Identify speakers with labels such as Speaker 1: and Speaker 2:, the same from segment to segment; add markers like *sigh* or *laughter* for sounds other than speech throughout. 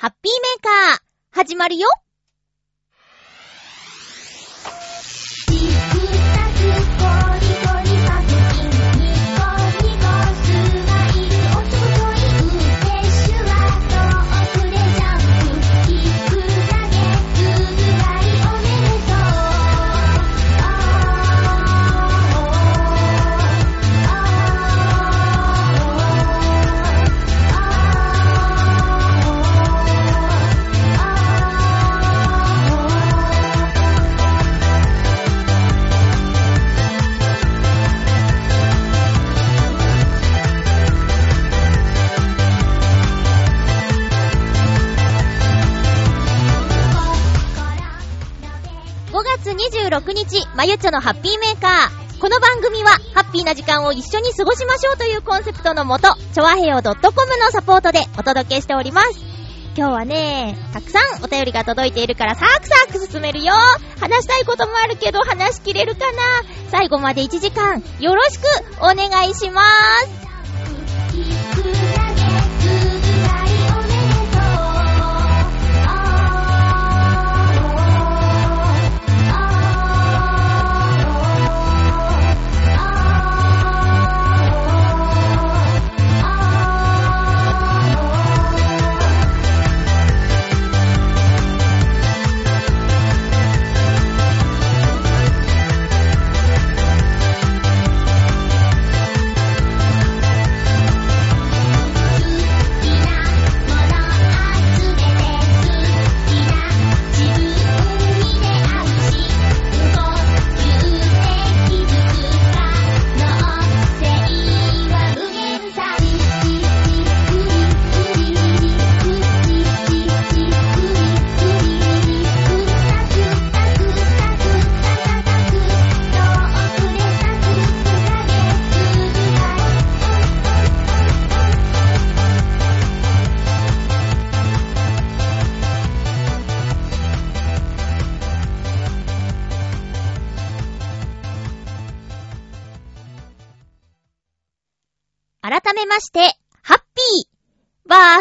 Speaker 1: ハッピーメーカー、始まるよ。26日、まゆちょのハッピーメーカー。この番組は、ハッピーな時間を一緒に過ごしましょうというコンセプトのもと、ちょわへよ .com のサポートでお届けしております。今日はね、たくさんお便りが届いているからサークサーク進めるよ話したいこともあるけど話しきれるかな最後まで1時間、よろしくお願いします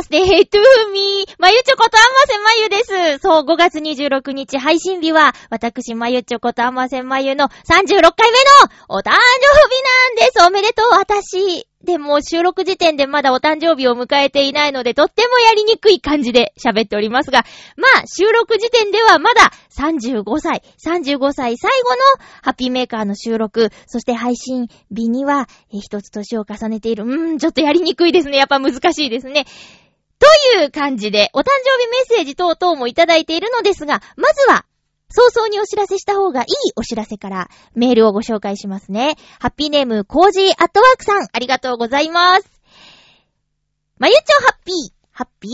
Speaker 1: バースデートゥーミーまゆちょことあませまゆです。そう、5月26日配信日は、私まゆちょことあませまゆの36回目のお誕生日なんです。おめでとう、私。でも、収録時点でまだお誕生日を迎えていないので、とってもやりにくい感じで喋っておりますが、まあ、収録時点ではまだ35歳、35歳最後のハッピーメーカーの収録、そして配信日には、一つ年を重ねている。うーん、ちょっとやりにくいですね。やっぱ難しいですね。という感じで、お誕生日メッセージ等々もいただいているのですが、まずは、早々にお知らせした方がいいお知らせからメールをご紹介しますね。ハッピーネーム、コージーアットワークさん、ありがとうございます。まゆちょハッピー、ハッピー、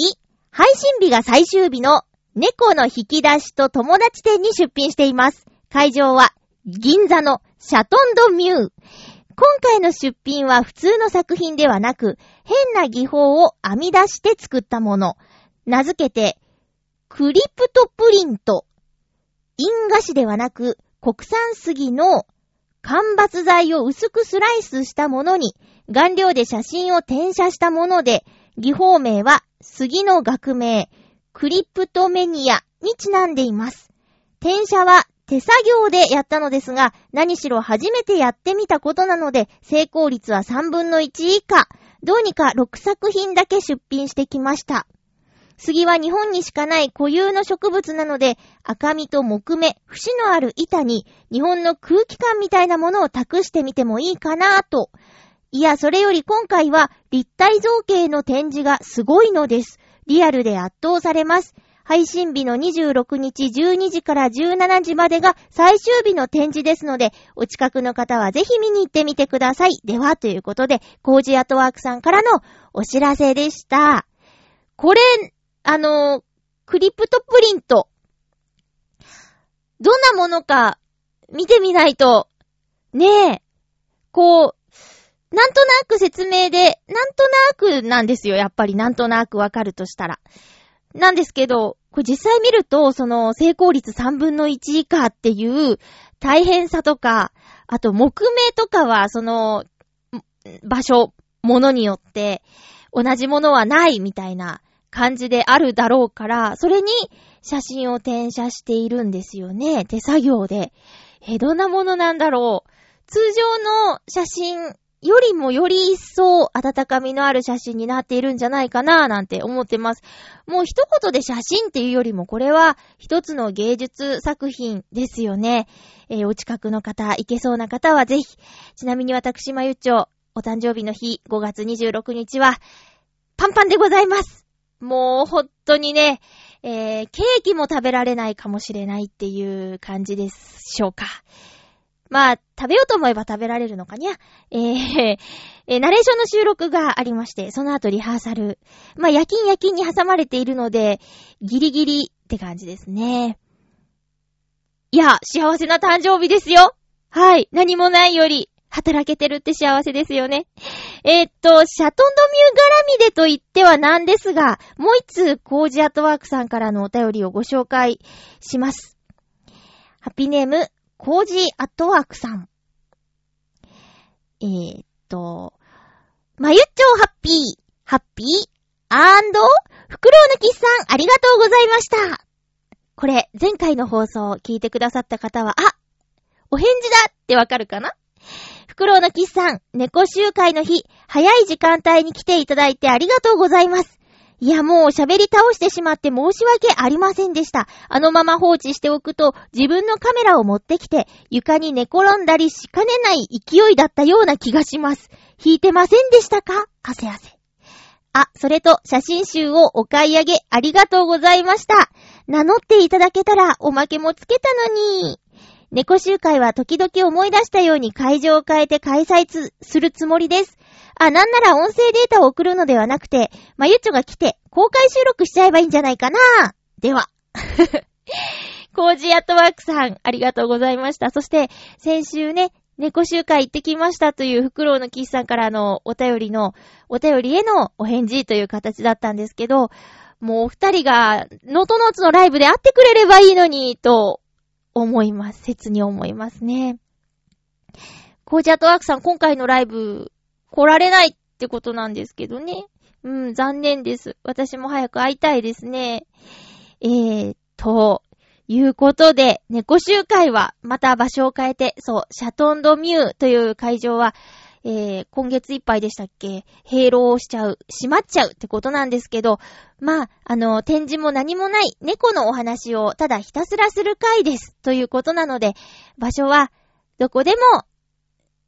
Speaker 1: 配信日が最終日の猫の引き出しと友達店に出品しています。会場は銀座のシャトンドミュー。今回の出品は普通の作品ではなく、変な技法を編み出して作ったもの。名付けて、クリプトプリント。印画紙ではなく、国産杉の間伐材を薄くスライスしたものに、顔料で写真を転写したもので、技法名は杉の学名、クリプトメニアにちなんでいます。転写は手作業でやったのですが、何しろ初めてやってみたことなので、成功率は3分の1以下。どうにか6作品だけ出品してきました。杉は日本にしかない固有の植物なので、赤みと木目、節のある板に日本の空気感みたいなものを託してみてもいいかなぁと。いや、それより今回は立体造形の展示がすごいのです。リアルで圧倒されます。配信日の26日12時から17時までが最終日の展示ですので、お近くの方はぜひ見に行ってみてください。では、ということで、コージアトワークさんからのお知らせでした。これ、あの、クリプトプリント。どんなものか見てみないと、ねえ、こう、なんとなく説明で、なんとなくなんですよ。やっぱりなんとなくわかるとしたら。なんですけど、これ実際見ると、その成功率3分の1以下っていう大変さとか、あと木目とかは、その、場所、ものによって同じものはないみたいな感じであるだろうから、それに写真を転写しているんですよね。手作業で。え、どんなものなんだろう。通常の写真よりもより一層温かみのある写真になっているんじゃないかななんて思ってます。もう一言で写真っていうよりもこれは一つの芸術作品ですよね。えー、お近くの方、行けそうな方はぜひ。ちなみに私、まゆちょう、お誕生日の日、5月26日は、パンパンでございます。もう、ほんとにね、えー、ケーキも食べられないかもしれないっていう感じでしょうか。まあ、食べようと思えば食べられるのかにゃ。えー、えー、ナレーションの収録がありまして、その後リハーサル。まあ、夜勤夜勤に挟まれているので、ギリギリって感じですね。いや、幸せな誕生日ですよ。はい。何もないより、働けてるって幸せですよね。えー、っと、シャトンドミュー絡みでと言ってはなんですが、もう一通、コージアットワークさんからのお便りをご紹介します。ハッピーネーム、コージーアットワークさん。えー、っと、まゆっちょハッピー、ハッピー、アンド、フクロウのキスさん、ありがとうございました。これ、前回の放送を聞いてくださった方は、あお返事だってわかるかな？フクロウのキスさん、猫集会の日、早い時間帯に来ていただいてありがとうございます。いや、もう喋り倒してしまって申し訳ありませんでした。あのまま放置しておくと、自分のカメラを持ってきて、床に寝転んだりしかねない勢いだったような気がします。引いてませんでしたか？汗汗。あ、それと、写真集をお買い上げありがとうございました。名乗っていただけたら、おまけもつけたのに。猫集会は時々思い出したように会場を変えて開催するつもりです。あ、なんなら音声データを送るのではなくて、まゆっちょが来て公開収録しちゃえばいいんじゃないかな。では。*laughs* コージーアットワークさん、ありがとうございました。そして、先週ね、猫集会行ってきましたというフクロウのキスさんからのお便りの、お便りへのお返事という形だったんですけど、もうお二人が、ノトノーツのライブで会ってくれればいいのに、と思います。切に思いますね。コージアットワークさん、今回のライブ、来られないってことなんですけどね。うん、残念です。私も早く会いたいですね。えーと、いうことで、猫集会は、また場所を変えて、そう、シャトンドミューという会場は、えー、今月いっぱいでしたっけ？閉廊しちゃう、閉まっちゃうってことなんですけど、まあ、あの、展示も何もない猫のお話をただひたすらする回です。ということなので、場所はどこでも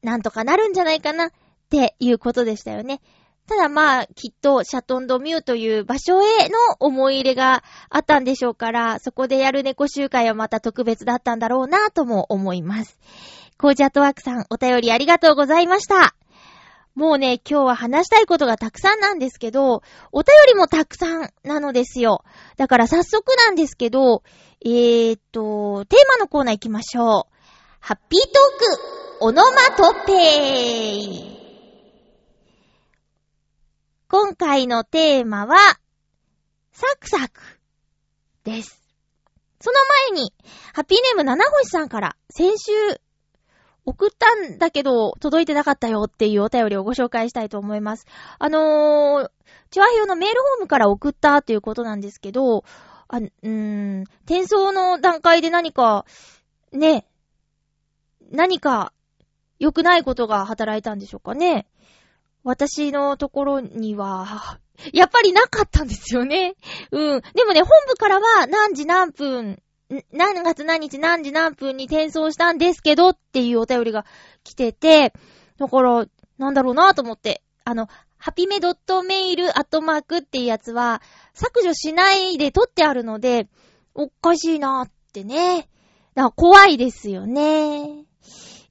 Speaker 1: なんとかなるんじゃないかなっていうことでしたよね。ただまあ、きっと、シャトンドミューという場所への思い入れがあったんでしょうから、そこでやる猫集会はまた特別だったんだろうなとも思います。コージャットワークさん、お便りありがとうございました。もうね、今日は話したいことがたくさんなんですけど、お便りもたくさんなのですよ。だから早速なんですけど、えーっと、テーマのコーナー行きましょう。ハッピートーク、オノマトペイ。今回のテーマは、サクサクです。その前に、ハッピーネーム七星さんから先週送ったんだけど、届いてなかったよっていうお便りをご紹介したいと思います。あのー、チュアヒョのメールホームから送ったということなんですけど、あ、うーん、転送の段階で何か、ね、何か良くないことが働いたんでしょうかね。私のところには、やっぱりなかったんですよね。うん。でもね、本部からは何時何分何月何日何時何分に転送したんですけどっていうお便りが来てて、だから、なんだろうなと思って。あの、ハピメドットメイルアットマークっていうやつは、削除しないで取ってあるので、おかしいなってね。だから怖いですよね。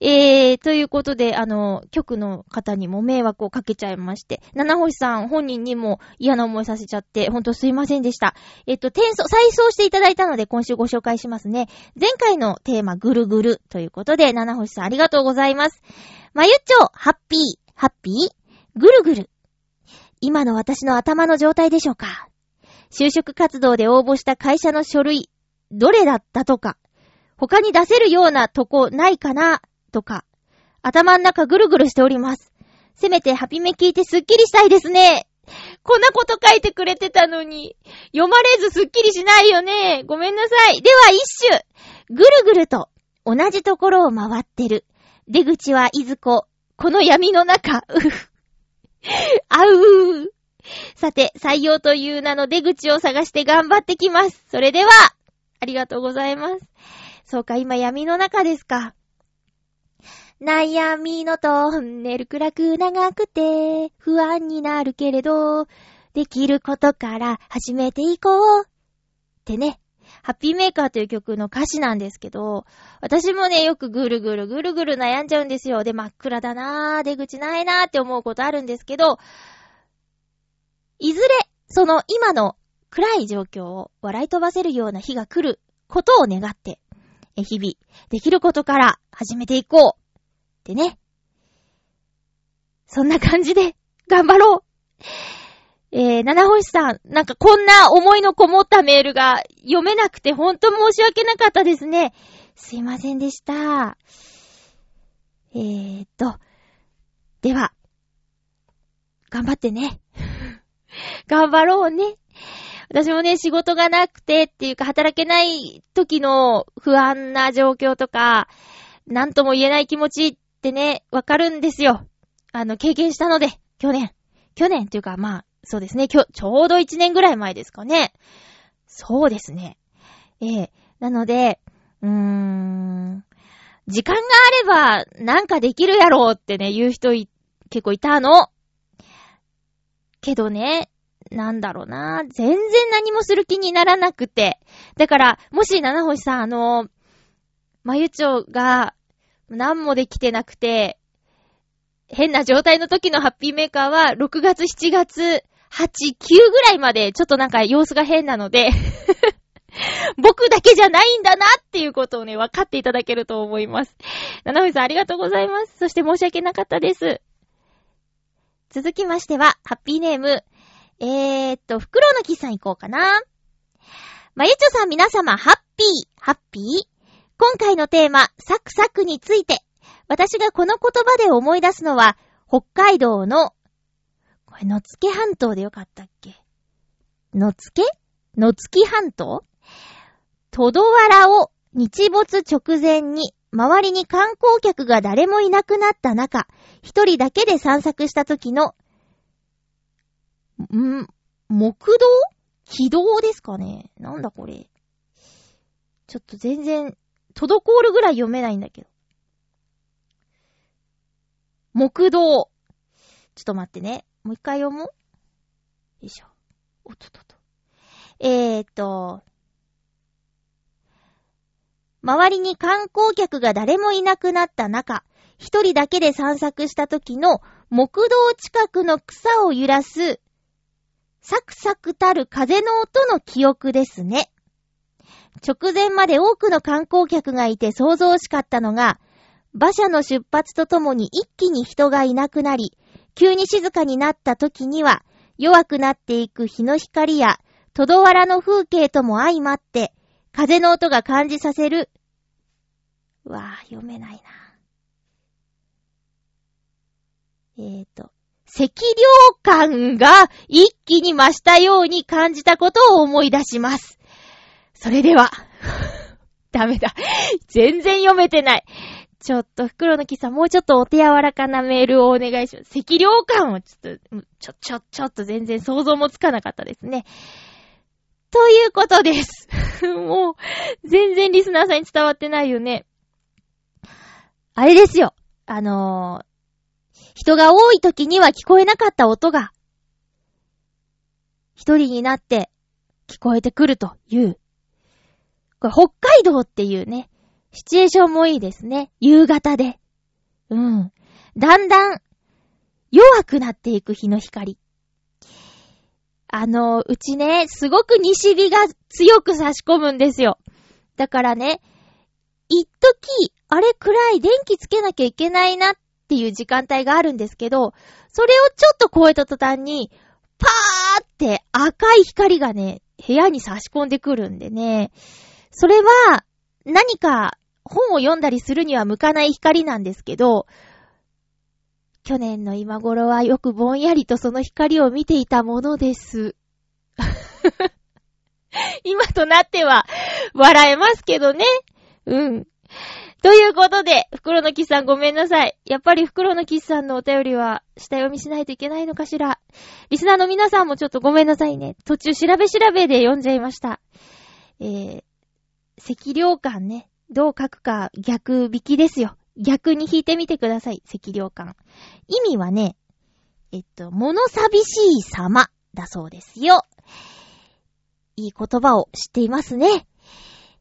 Speaker 1: えー、ということで、あの、局の方にも迷惑をかけちゃいまして、七星さん本人にも嫌な思いさせちゃって、ほんとすいませんでした。えっと、転送、再送していただいたので、今週ご紹介しますね。前回のテーマ、ぐるぐるということで、七星さんありがとうございます。まゆっちょ、ハッピー、ハッピー、ぐるぐる。今の私の頭の状態でしょうか就職活動で応募した会社の書類、どれだったとか、他に出せるようなとこないかなとか、頭ん中ぐるぐるしております。せめてハピメ聞いてスッキリしたいですね。こんなこと書いてくれてたのに、読まれずすっきりしないよね。ごめんなさい。では一首。ぐるぐると同じところを回ってる。出口はいずこ。この闇の中。うふ。あうー。さて、採用という名の出口を探して頑張ってきます。それでは、ありがとうございます。そうか、今闇の中ですか。悩みのトンネル暗く長くて不安になるけれど、できることから始めていこう。ってね、ハッピーメーカーという曲の歌詞なんですけど、私もね、よくぐるぐるぐるぐる悩んじゃうんですよ。で、真っ暗だなぁ、出口ないなぁって思うことあるんですけど、いずれ、その今の暗い状況を笑い飛ばせるような日が来ることを願って、日々、できることから始めていこう。ってね。そんな感じで、頑張ろう。えー、七星さん、なんかこんな思いのこもったメールが読めなくてほんと申し訳なかったですね。すいませんでした。えーっと、では、頑張ってね。*laughs* 頑張ろうね。私もね、仕事がなくてっていうか働けない時の不安な状況とか、なんとも言えない気持ちってね、わかるんですよ。あの、経験したので、去年。去年っていうか、まあ、そうですね、きょ、ちょうど1年ぐらい前ですかね。そうですね。ええなので、うーん、時間があれば、なんかできるやろうってね、言う人、結構いたの。けどね、なんだろうな。全然何もする気にならなくて。だから、もし七星さん、あの、まゆちょが、何もできてなくて、変な状態の時のハッピーメーカーは、6月、7月、8、9ぐらいまで、ちょっとなんか様子が変なので *laughs* 僕だけじゃないんだなっていうことをね、分かっていただけると思います。七海さんありがとうございます。そして申し訳なかったです。続きましては、ハッピーネーム、えーっと、袋の木さん行こうかな。まゆちょさん皆様、ハッピー、ハッピー？今回のテーマ、サクサクについて、私がこの言葉で思い出すのは、北海道の、これ、野付半島でよかったっけ？野付？野付半島？トドワラを日没直前に、周りに観光客が誰もいなくなった中、一人だけで散策した時の、ん？木道？軌道ですかね？なんだこれ。ちょっと全然滞るぐらい読めないんだけど。木道。ちょっと待ってね。もう一回読もう。よいしょ。おっとっとっと。えーと、周りに観光客が誰もいなくなった中、一人だけで散策した時の木道近くの草を揺らす、サクサクたる風の音の記憶ですね。直前まで多くの観光客がいて想像しかったのが、馬車の出発とともに一気に人がいなくなり、急に静かになった時には、弱くなっていく日の光や、トドワラの風景とも相まって、風の音が感じさせる。わぁ、読めないな。えーと、赤涼感が一気に増したように感じたことを思い出します。それでは、*laughs* ダメだ。全然読めてない。ちょっと、袋の木さん、もうちょっとお手柔らかなメールをお願いします。赤量感をちょっと、ちょ、ちょ、ちょっと全然想像もつかなかったですね。ということです。*laughs* もう、全然リスナーさんに伝わってないよね。あれですよ。あのー、人が多い時には聞こえなかった音が、一人になって聞こえてくるというこれ北海道っていうね、シチュエーションもいいですね。夕方で。うん。だんだん弱くなっていく日の光。あの、うちね、すごく西日が強く差し込むんですよ。だからね、一時、あれくらい電気つけなきゃいけないなっていう時間帯があるんですけど、それをちょっと超えた途端に、パーって赤い光がね、部屋に差し込んでくるんでね、それは、何か本を読んだりするには向かない光なんですけど、去年の今頃はよくぼんやりとその光を見ていたものです。*laughs* 今となっては、笑えますけどね。うん。ということで、袋のキスさんごめんなさい。やっぱり袋のキスさんのお便りは下読みしないといけないのかしら。リスナーの皆さんもちょっとごめんなさいね。途中調べ調べで読んじゃいました。えー、赤量感ね。どう書くか逆引きですよ。逆に引いてみてください。赤量感。意味はね、えっと、物寂しい様だそうですよ。いい言葉を知っていますね。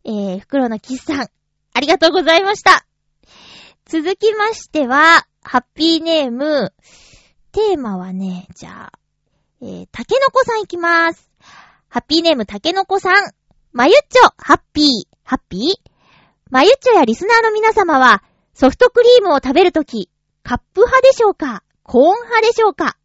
Speaker 1: えー、袋のキスさん、ありがとうございました。続きましては、ハッピーネーム、テーマはね、じゃあ、えー、タケノコさんいきます。ハッピーネームタケノコさん、まゆっちょ、ハッピー、ハッピー？まゆっちょやリスナーの皆様は、ソフトクリームを食べるとき、カップ派でしょうか？コーン派でしょうか？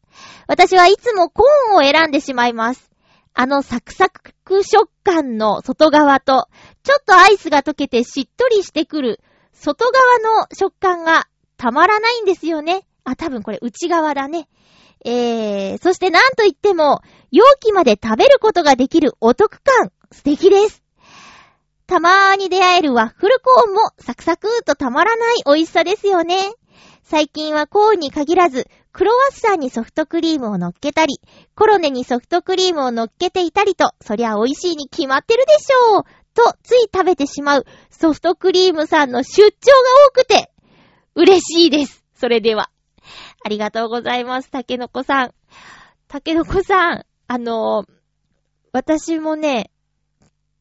Speaker 1: 私はいつもコーンを選んでしまいます。あのサクサク食感の外側と、ちょっとアイスが溶けてしっとりしてくる外側の食感がたまらないんですよね。あ、多分これ内側だね。えー、そしてなんといっても、容器まで食べることができるお得感、素敵です。たまーに出会えるワッフルコーンもサクサクーとたまらない美味しさですよね。最近はコーンに限らず、クロワッサンにソフトクリームを乗っけたり、コロネにソフトクリームを乗っけていたりと、そりゃ美味しいに決まってるでしょうと、つい食べてしまうソフトクリームさんの出張が多くて、嬉しいです。それでは。ありがとうございます、竹の子さん。竹の子さん、あの、私もね、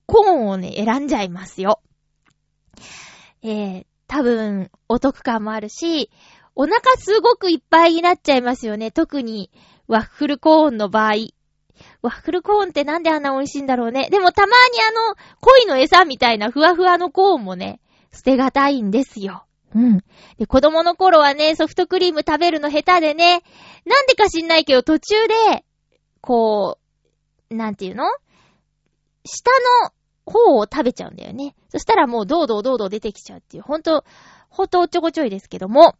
Speaker 1: コーンをね、選んじゃいますよ。えー、多分、お得感もあるし、お腹すごくいっぱいになっちゃいますよね。特に、ワッフルコーンの場合。ワッフルコーンってなんであんな美味しいんだろうね。でもたまにあの、恋の餌みたいなふわふわのコーンもね、捨てがたいんですよ。うん。で、子供の頃はね、ソフトクリーム食べるの下手でね、なんでか知んないけど途中で、こう、なんていうの？下の方を食べちゃうんだよね。そしたらもうどうどうどうどう出てきちゃうっていう、ほんと、ほんとおちょこちょいですけども、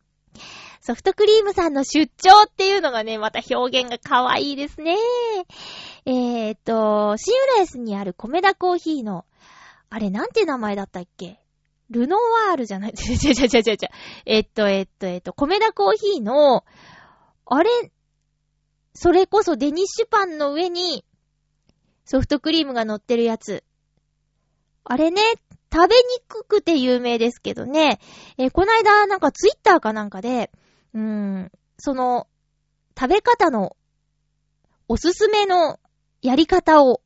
Speaker 1: ソフトクリームさんの出張っていうのがね、また表現が可愛いですね。えー、っと、シンウライスにある米田コーヒーの、あれなんて名前だったっけ？ルノワールじゃないちゃちゃちゃちゃちゃちゃ。えっと、えっと、えっと、米田コーヒーの、あれ、それこそデニッシュパンの上に、ソフトクリームが乗ってるやつ。あれね、食べにくくて有名ですけどね、えー、こないだなんかツイッターかなんかで、うーん、その、食べ方の、おすすめのやり方を、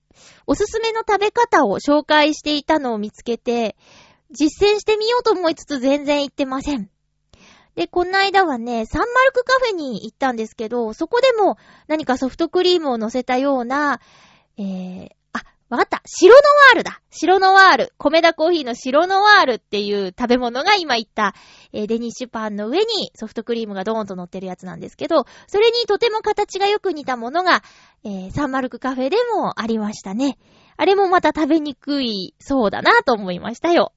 Speaker 1: おすすめの食べ方を紹介していたのを見つけて、実践してみようと思いつつ全然行ってません。で、こないだはね、サンマルクカフェに行ったんですけど、そこでも何かソフトクリームを乗せたような、えー、わかった。白ノワールだ。白ノワール。米田コーヒーの白ノワールっていう食べ物が今言った、えー、デニッシュパンの上にソフトクリームがドーンと乗ってるやつなんですけど、それにとても形がよく似たものが、えー、サンマルクカフェでもありましたね。あれもまた食べにくいそうだなと思いましたよ。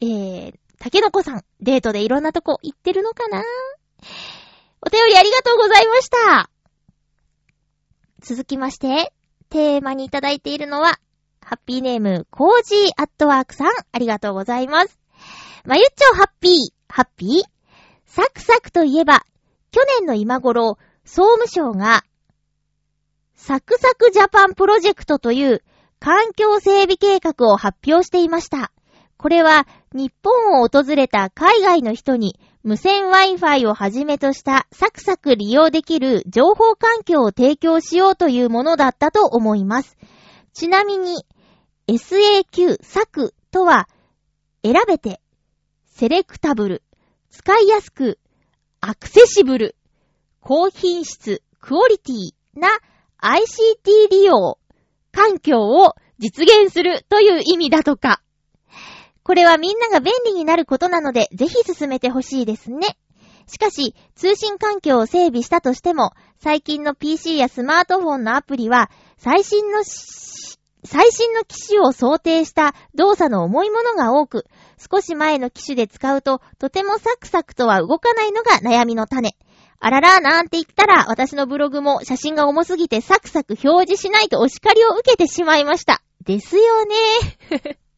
Speaker 1: えー、竹の子さん、デートでいろんなとこ行ってるのかな？お便りありがとうございました。続きまして、テーマにいただいているのは、ハッピーネーム、コージーアットワークさん、ありがとうございます。まゆっちょハッピー、ハッピー？サクサクといえば、去年の今頃、総務省が、サクサクジャパンプロジェクトという環境整備計画を発表していました。これは日本を訪れた海外の人に無線 Wi-Fi をはじめとしたサクサク利用できる情報環境を提供しようというものだったと思います。ちなみに SAQ サクとは選べて、セレクタブル、使いやすく、アクセシブル、高品質、クオリティな ICT 利用環境を実現するという意味だとか。これはみんなが便利になることなので、ぜひ進めてほしいですね。しかし、通信環境を整備したとしても、最近の PC やスマートフォンのアプリは、最新の最新の機種を想定した動作の重いものが多く、少し前の機種で使うと、とてもサクサクとは動かないのが悩みの種。あららーなんて言ったら、私のブログも写真が重すぎてサクサク表示しないとお叱りを受けてしまいました。ですよね。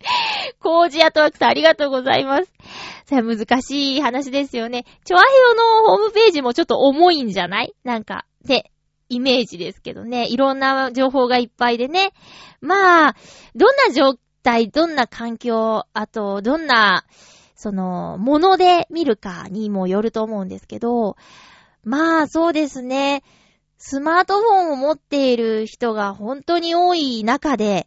Speaker 1: *laughs* コージアトワークさんありがとうございます。それは難しい話ですよね。チョアヘヨのホームページもちょっと重いんじゃない？なんか、で、イメージですけどね。いろんな情報がいっぱいでね。まあ、どんな状態、どんな環境、あと、どんな、その、もので見るかにもよると思うんですけど、まあ、そうですね。スマートフォンを持っている人が本当に多い中で、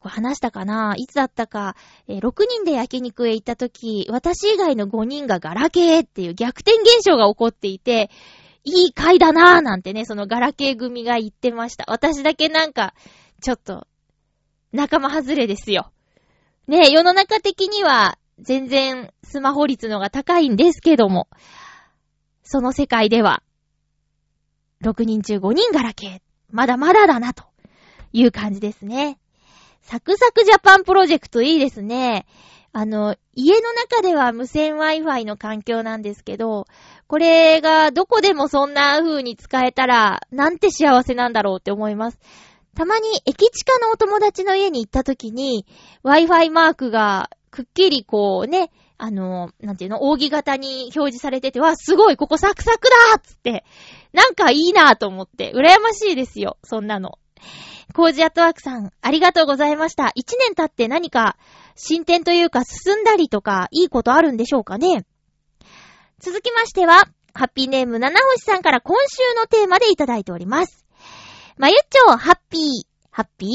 Speaker 1: これ話したかな？いつだったか、えー、6人で焼肉へ行った時、私以外の5人がガラケーっていう逆転現象が起こっていて、いい回だなぁなんてね、そのガラケー組が言ってました。私だけなんか、ちょっと、仲間外れですよ。ね世の中的には、全然スマホ率の方が高いんですけども、その世界では、6人中5人ガラケー。まだまだだな、という感じですね。サクサクジャパンプロジェクトいいですね。あの、家の中では無線 Wi-Fi の環境なんですけど、これがどこでもそんな風に使えたら、なんて幸せなんだろうって思います。たまに駅近のお友達の家に行った時に、Wi-Fi マークがくっきりこうね、あの、なんていうの、扇形に表示されてて、わ、すごい、ここサクサクだっつって、なんかいいなと思って、羨ましいですよ、そんなの。コージアットワークさん、ありがとうございました。一年経って何か進展というか進んだりとか、いいことあるんでしょうかね続きましては、ハッピーネーム七星さんから今週のテーマでいただいております。まゆっちょ、ハッピー、ハッピー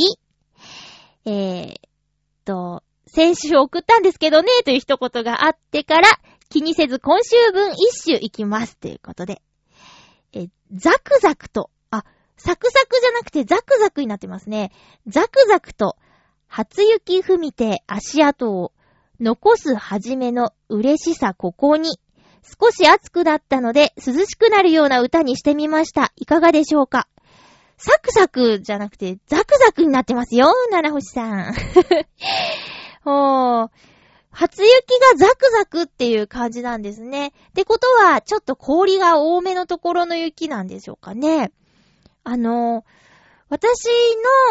Speaker 1: えー、と、先週送ったんですけどね、という一言があってから、気にせず今週分一週いきます、ということで。え、ザクザクと、サクサクじゃなくてザクザクになってますね。ザクザクと、初雪踏みて足跡を残すはじめの嬉しさここに。少し暑くなったので涼しくなるような歌にしてみました。いかがでしょうか？サクサクじゃなくてザクザクになってますよ、七星さん。*laughs* ほー。初雪がザクザクっていう感じなんですね。ってことは、ちょっと氷が多めのところの雪なんでしょうかね。あの、私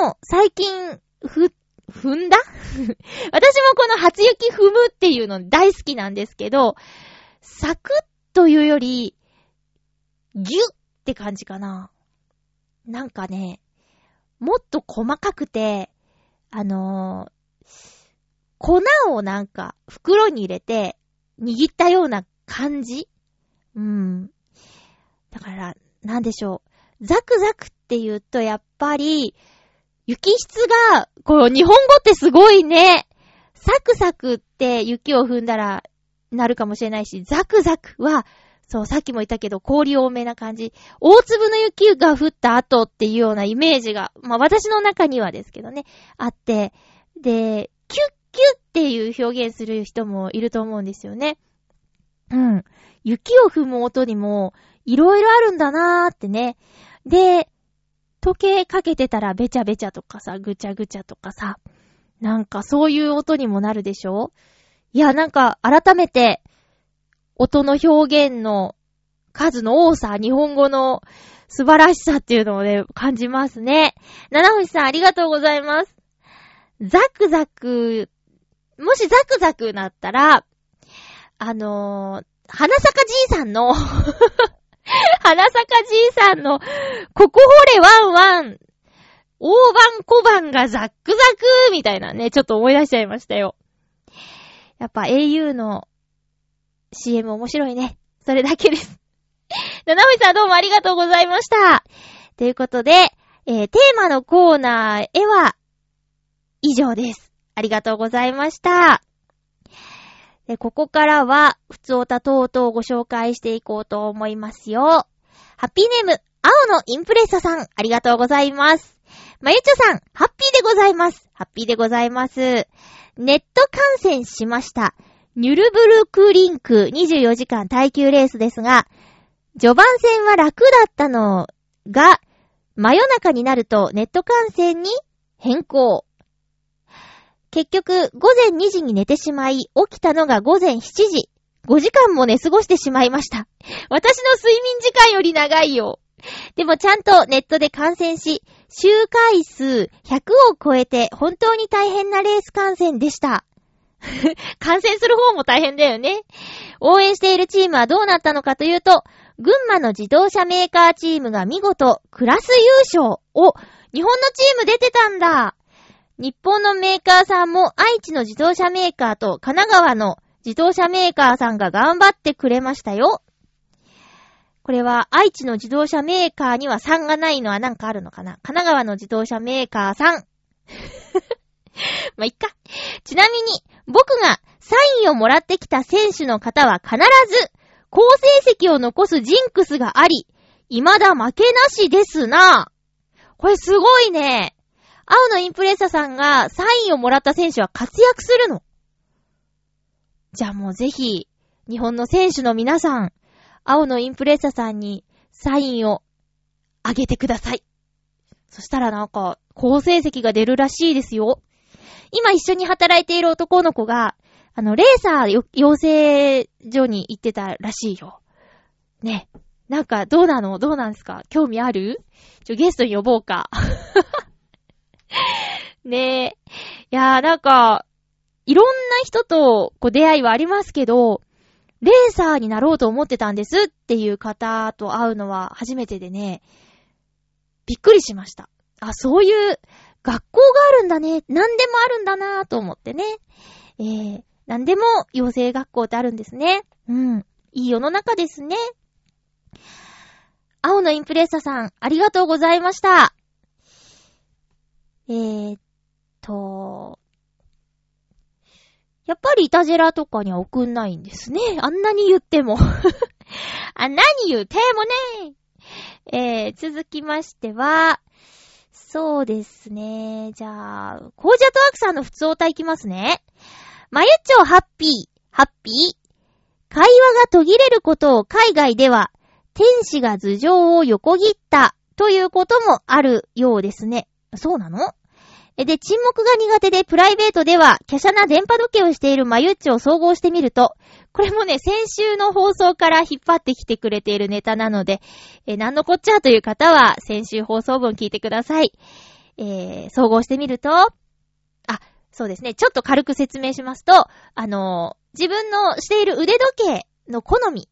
Speaker 1: の最近、ふ、踏んだ？*laughs* 私もこの初雪踏むっていうの大好きなんですけど、サクッというより、ギュッって感じかな。なんかね、もっと細かくて、あのー、粉をなんか袋に入れて握ったような感じ？うん。だから、なんでしょう。ザクザクって言うとやっぱり、雪質が、こう、日本語ってすごいね。サクサクって雪を踏んだらなるかもしれないし、ザクザクは、そう、さっきも言ったけど、氷多めな感じ。大粒の雪が降った後っていうようなイメージが、まあ私の中にはですけどね、あって、で、キュッキュッっていう表現する人もいると思うんですよね。うん。雪を踏む音にも、いろいろあるんだなーってね。で、時計かけてたらべちゃべちゃとかさ、ぐちゃぐちゃとかさ、なんかそういう音にもなるでしょ？いや、なんか改めて、音の表現の数の多さ、日本語の素晴らしさっていうのをね、感じますね。七星さんありがとうございます。ザクザクもしザクザクなったら、あのー、花坂じいさんの *laughs* *laughs* 花坂じいさんの、ここ掘れワンワン、大判小判がザックザクみたいなね、ちょっと思い出しちゃいましたよ。やっぱ au の CM 面白いね。それだけです。*laughs* 七海さんどうもありがとうございました。ということで、えー、テーマのコーナーへは、以上です。ありがとうございました。で、ここからは、普通おた等々をご紹介していこうと思いますよ。ハッピーネーム、青のインプレッサさん、ありがとうございます。まゆちょさん、ハッピーでございます。ハッピーでございます。ネット観戦しました。ニュルブルクリンク24時間耐久レースですが、序盤戦は楽だったのが、真夜中になるとネット観戦に変更。結局、午前2時に寝てしまい、起きたのが午前7時。5時間も寝過ごしてしまいました。私の睡眠時間より長いよ。でもちゃんとネットで観戦し、周回数100を超えて本当に大変なレース観戦でした。*laughs* 観戦する方も大変だよね。応援しているチームはどうなったのかというと、群馬の自動車メーカーチームが見事クラス優勝を、日本のチーム出てたんだ。日本のメーカーさんも愛知の自動車メーカーと神奈川の自動車メーカーさんが頑張ってくれましたよ。これは愛知の自動車メーカーには3がないのはなんかあるのかな？神奈川の自動車メーカーさん。*laughs* ま、いっか。ちなみに、僕がサインをもらってきた選手の方は必ず、好成績を残すジンクスがあり、未だ負けなしですな。これすごいね。青のインプレッサさんがサインをもらった選手は活躍するの。じゃあもうぜひ、日本の選手の皆さん、青のインプレッサさんにサインをあげてください。そしたらなんか、好成績が出るらしいですよ。今一緒に働いている男の子が、あの、レーサー養成所に行ってたらしいよ。ね。なんか、どうなの？どうなんすか？興味ある？ちょ、ゲストに呼ぼうか。*laughs* ねえ。いやー、なんか、いろんな人と、こう、出会いはありますけど、レーサーになろうと思ってたんですっていう方と会うのは初めてでね、びっくりしました。あ、そういう学校があるんだね。何でもあるんだなぁと思ってね。えー、何でも養成学校ってあるんですね。うん。いい世の中ですね。青のインプレッサさん、ありがとうございました。えー、っと、やっぱりイタジェラとかには送んないんですね。*laughs* あんなに言っても *laughs* あ、何言ってもね。えー、続きましては、そうですね。じゃあ、コージャトワークさんの普通歌いきますね。まゆっちょハッピー、ハッピー。会話が途切れることを海外では、天使が頭上を横切ったということもあるようですね。そうなの？で、沈黙が苦手でプライベートでは、華奢な電波時計をしているまゆっちを総合してみると、これもね、先週の放送から引っ張ってきてくれているネタなので、えなんのこっちゃという方は、先週放送分聞いてください。えー、総合してみると、あ、そうですね、ちょっと軽く説明しますと、あのー、自分のしている腕時計の好み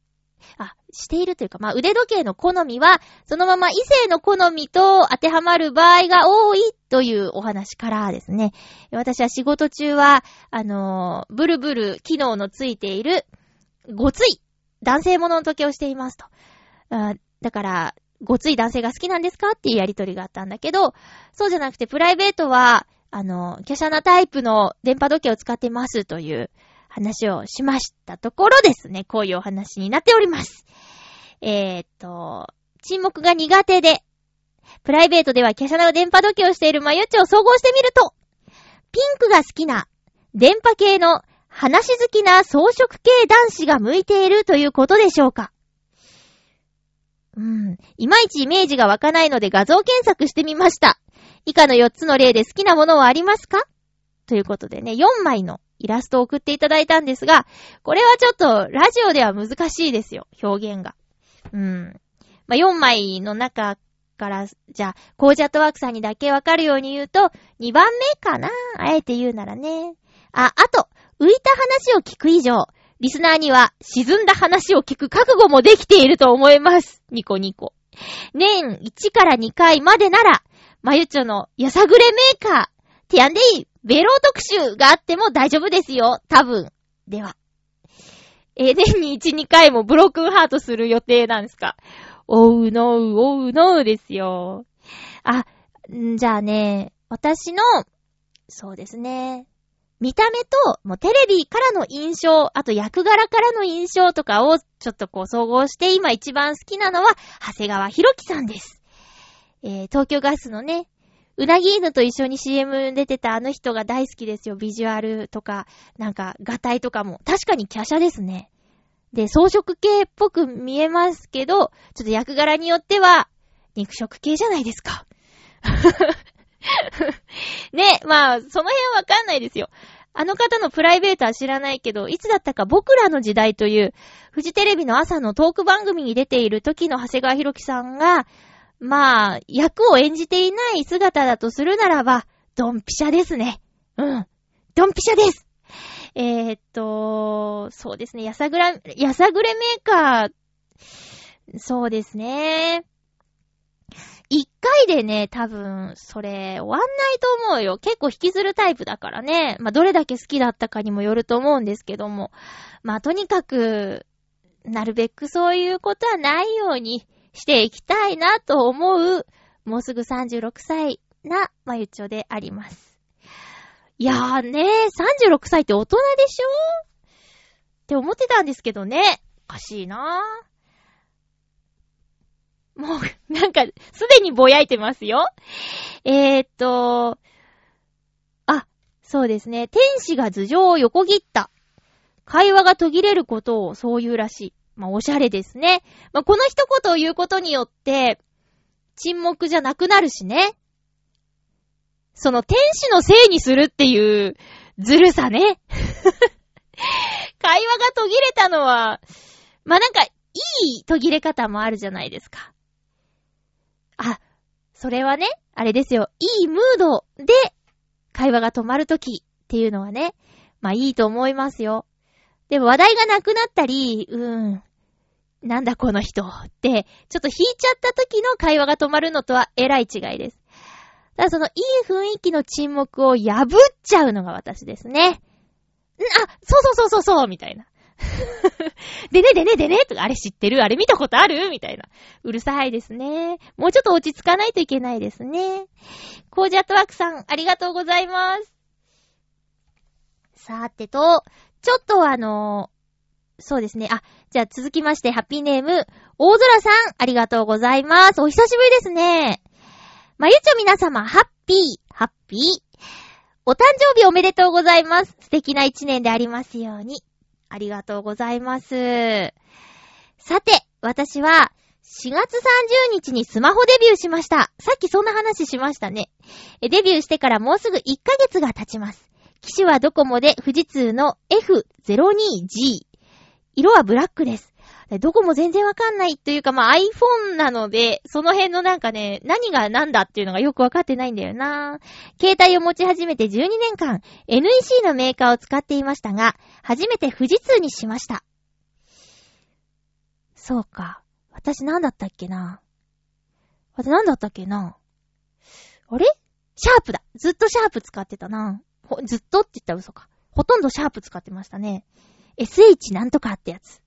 Speaker 1: あ、しているというか、まあ、腕時計の好みは、そのまま異性の好みと当てはまる場合が多いというお話からですね。私は仕事中は、あのー、ブルブル機能のついている、ごつい男性ものの時計をしていますと。あだから、ごつい男性が好きなんですかっていうやりとりがあったんだけど、そうじゃなくてプライベートは、あの、華奢なタイプの電波時計を使ってますという話をしましたところですね。こういうお話になっております。えー、っと、沈黙が苦手で、プライベートでは華奢な電波時計をしているマユッチを総合してみると、ピンクが好きな、電波系の話好きな装飾系男子が向いているということでしょうか。うん。いまいちイメージが湧かないので画像検索してみました。以下の4つの例で好きなものはありますか？ということでね、4枚のイラストを送っていただいたんですが、これはちょっとラジオでは難しいですよ、表現が。うん。まあ、4枚の中から、じゃあ、コージャットワークさんにだけわかるように言うと、2番目かなあえて言うならね。あ、あと、浮いた話を聞く以上、リスナーには沈んだ話を聞く覚悟もできていると思います。ニコニコ。年1から2回までなら、まゆちょのやさぐれメーカー、ティアンデイ、ベロー特集があっても大丈夫ですよ。多分。では。え、年に1、2回もブロークンハートする予定なんですか？おうのう、おうのうですよ。あ、んじゃあね、私の、そうですね。見た目と、もうテレビからの印象、あと役柄からの印象とかをちょっとこう総合して今一番好きなのは、長谷川博樹さんです。えー、東京ガスのね、うなぎ犬と一緒に CM 出てたあの人が大好きですよ。ビジュアルとか、なんか、ガタイとかも。確かに華奢ですね。で、装飾系っぽく見えますけど、ちょっと役柄によっては、肉食系じゃないですか。*laughs* ね、まあ、その辺わかんないですよ。あの方のプライベートは知らないけど、いつだったか僕らの時代という、フジテレビの朝のトーク番組に出ている時の長谷川博樹さんが、まあ、役を演じていない姿だとするならば、ドンピシャですね。うん。ドンピシャですえー、っと、そうですね、やさぐら、やさぐれメーカー、そうですね。一回でね、多分、それ、終わんないと思うよ。結構引きずるタイプだからね。まあ、どれだけ好きだったかにもよると思うんですけども。まあ、とにかく、なるべくそういうことはないようにしていきたいなと思う、もうすぐ36歳な、まゆちょであります。いやーねー、36歳って大人でしょ？って思ってたんですけどね。おかしいなー。もう、なんか、すでにぼやいてますよ。えー、っと、あ、そうですね。天使が頭上を横切った。会話が途切れることをそう言うらしい。まあ、おしゃれですね。まあ、この一言を言うことによって、沈黙じゃなくなるしね。その天使のせいにするっていうずるさね。会話が途切れたのは、まあ、なんか、いい途切れ方もあるじゃないですか。あ、それはね、あれですよ、いいムードで会話が止まるときっていうのはね、まあいいと思いますよ。でも話題がなくなったり、うーん、なんだこの人って、ちょっと引いちゃった時の会話が止まるのとはえらい違いです。ただそのいい雰囲気の沈黙を破っちゃうのが私ですね。んあ、そうそうそうそうそうみたいな。*laughs* でねでねでねとか、あれ知ってる？あれ見たことある？みたいな。うるさいですね。もうちょっと落ち着かないといけないですね。コージャットワークさん、ありがとうございます。さーてと、ちょっとあのー、そうですね。あ、じゃあ続きまして、ハッピーネーム、大空さん、ありがとうございます。お久しぶりですね。まゆちょ皆様、ハッピー、ハッピー。お誕生日おめでとうございます。素敵な一年でありますように。ありがとうございます。さて、私は、4月30日にスマホデビューしました。さっきそんな話しましたね。デビューしてからもうすぐ1ヶ月が経ちます。機種はドコモで富士通の F02G。色はブラックです。どこも全然わかんないというか、まあ iPhone なので、その辺のなんかね、何が何だっていうのがよくわかってないんだよな。携帯を持ち始めて12年間、NEC のメーカーを使っていましたが、初めて富士通にしました。そうか。私何だったっけな私何だったっけなあれ？シャープだ。ずっとシャープ使ってたな。ずっとって言ったら嘘か。ほとんどシャープ使ってましたね。SH なんとかってやつ。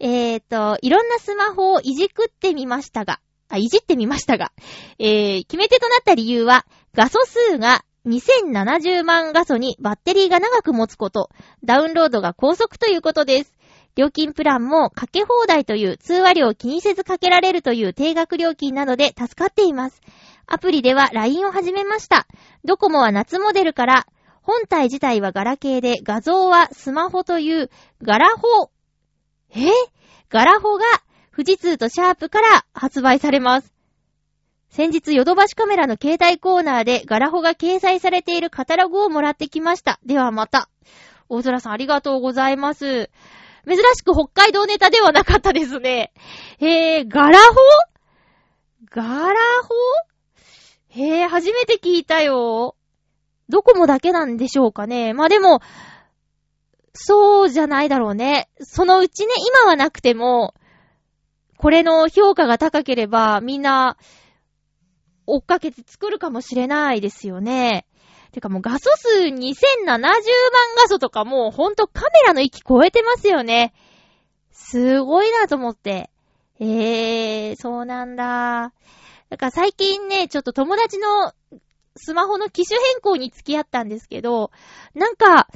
Speaker 1: えーと、いろんなスマホをいじくってみましたが、あ、いじってみましたが、えー、決め手となった理由は、画素数が2070万画素にバッテリーが長く持つこと、ダウンロードが高速ということです。料金プランもかけ放題という通話料を気にせずかけられるという定額料金などで助かっています。アプリでは LINE を始めました。ドコモは夏モデルから、本体自体はガラケーで画像はスマホというガラホえ？ガラホが富士通とシャープから発売されます。先日、ヨドバシカメラの携帯コーナーでガラホが掲載されているカタログをもらってきました。ではまた。大空さんありがとうございます。珍しく北海道ネタではなかったですね。へー、ガラホ？ガラホ？へー、初めて聞いたよ。どこもだけなんでしょうかね。まあでも、そうじゃないだろうね。そのうちね、今はなくても、これの評価が高ければ、みんな、追っかけて作るかもしれないですよね。てかもう画素数2070万画素とかもうほんとカメラの域超えてますよね。すごいなと思って。えー、そうなんだ。だから最近ね、ちょっと友達のスマホの機種変更に付き合ったんですけど、なんか、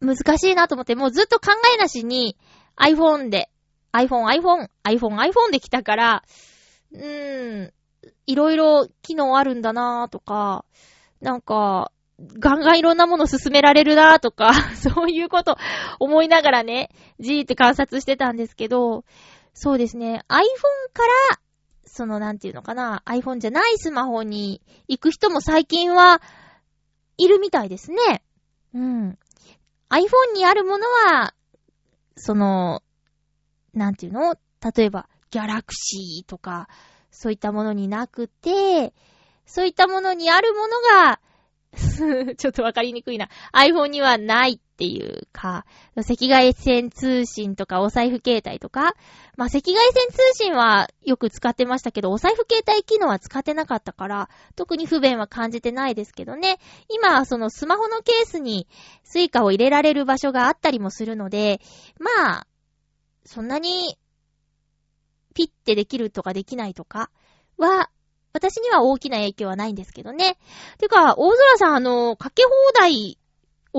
Speaker 1: 難しいなと思って、もうずっと考えなしに iPhone で、iPhone、iPhone、iPhone、iPhone で来たから、うーん、いろいろ機能あるんだなぁとか、なんか、ガンガンいろんなもの進められるなぁとか、*laughs* そういうこと思いながらね、じーって観察してたんですけど、そうですね、iPhone から、そのなんていうのかな、iPhone じゃないスマホに行く人も最近はいるみたいですね。うん。iPhone にあるものは、その、なんていうの？例えば、ギャラクシーとか、そういったものになくて、そういったものにあるものが、*laughs* ちょっとわかりにくいな。iPhone にはないっていうか、赤外線通信とかお財布携帯とか、まあ、赤外線通信はよく使ってましたけど、お財布携帯機能は使ってなかったから、特に不便は感じてないですけどね。今はそのスマホのケースにスイカを入れられる場所があったりもするので、まあ、そんなにピッてできるとかできないとかは、私には大きな影響はないんですけどね。てか、大空さん、あの、かけ放題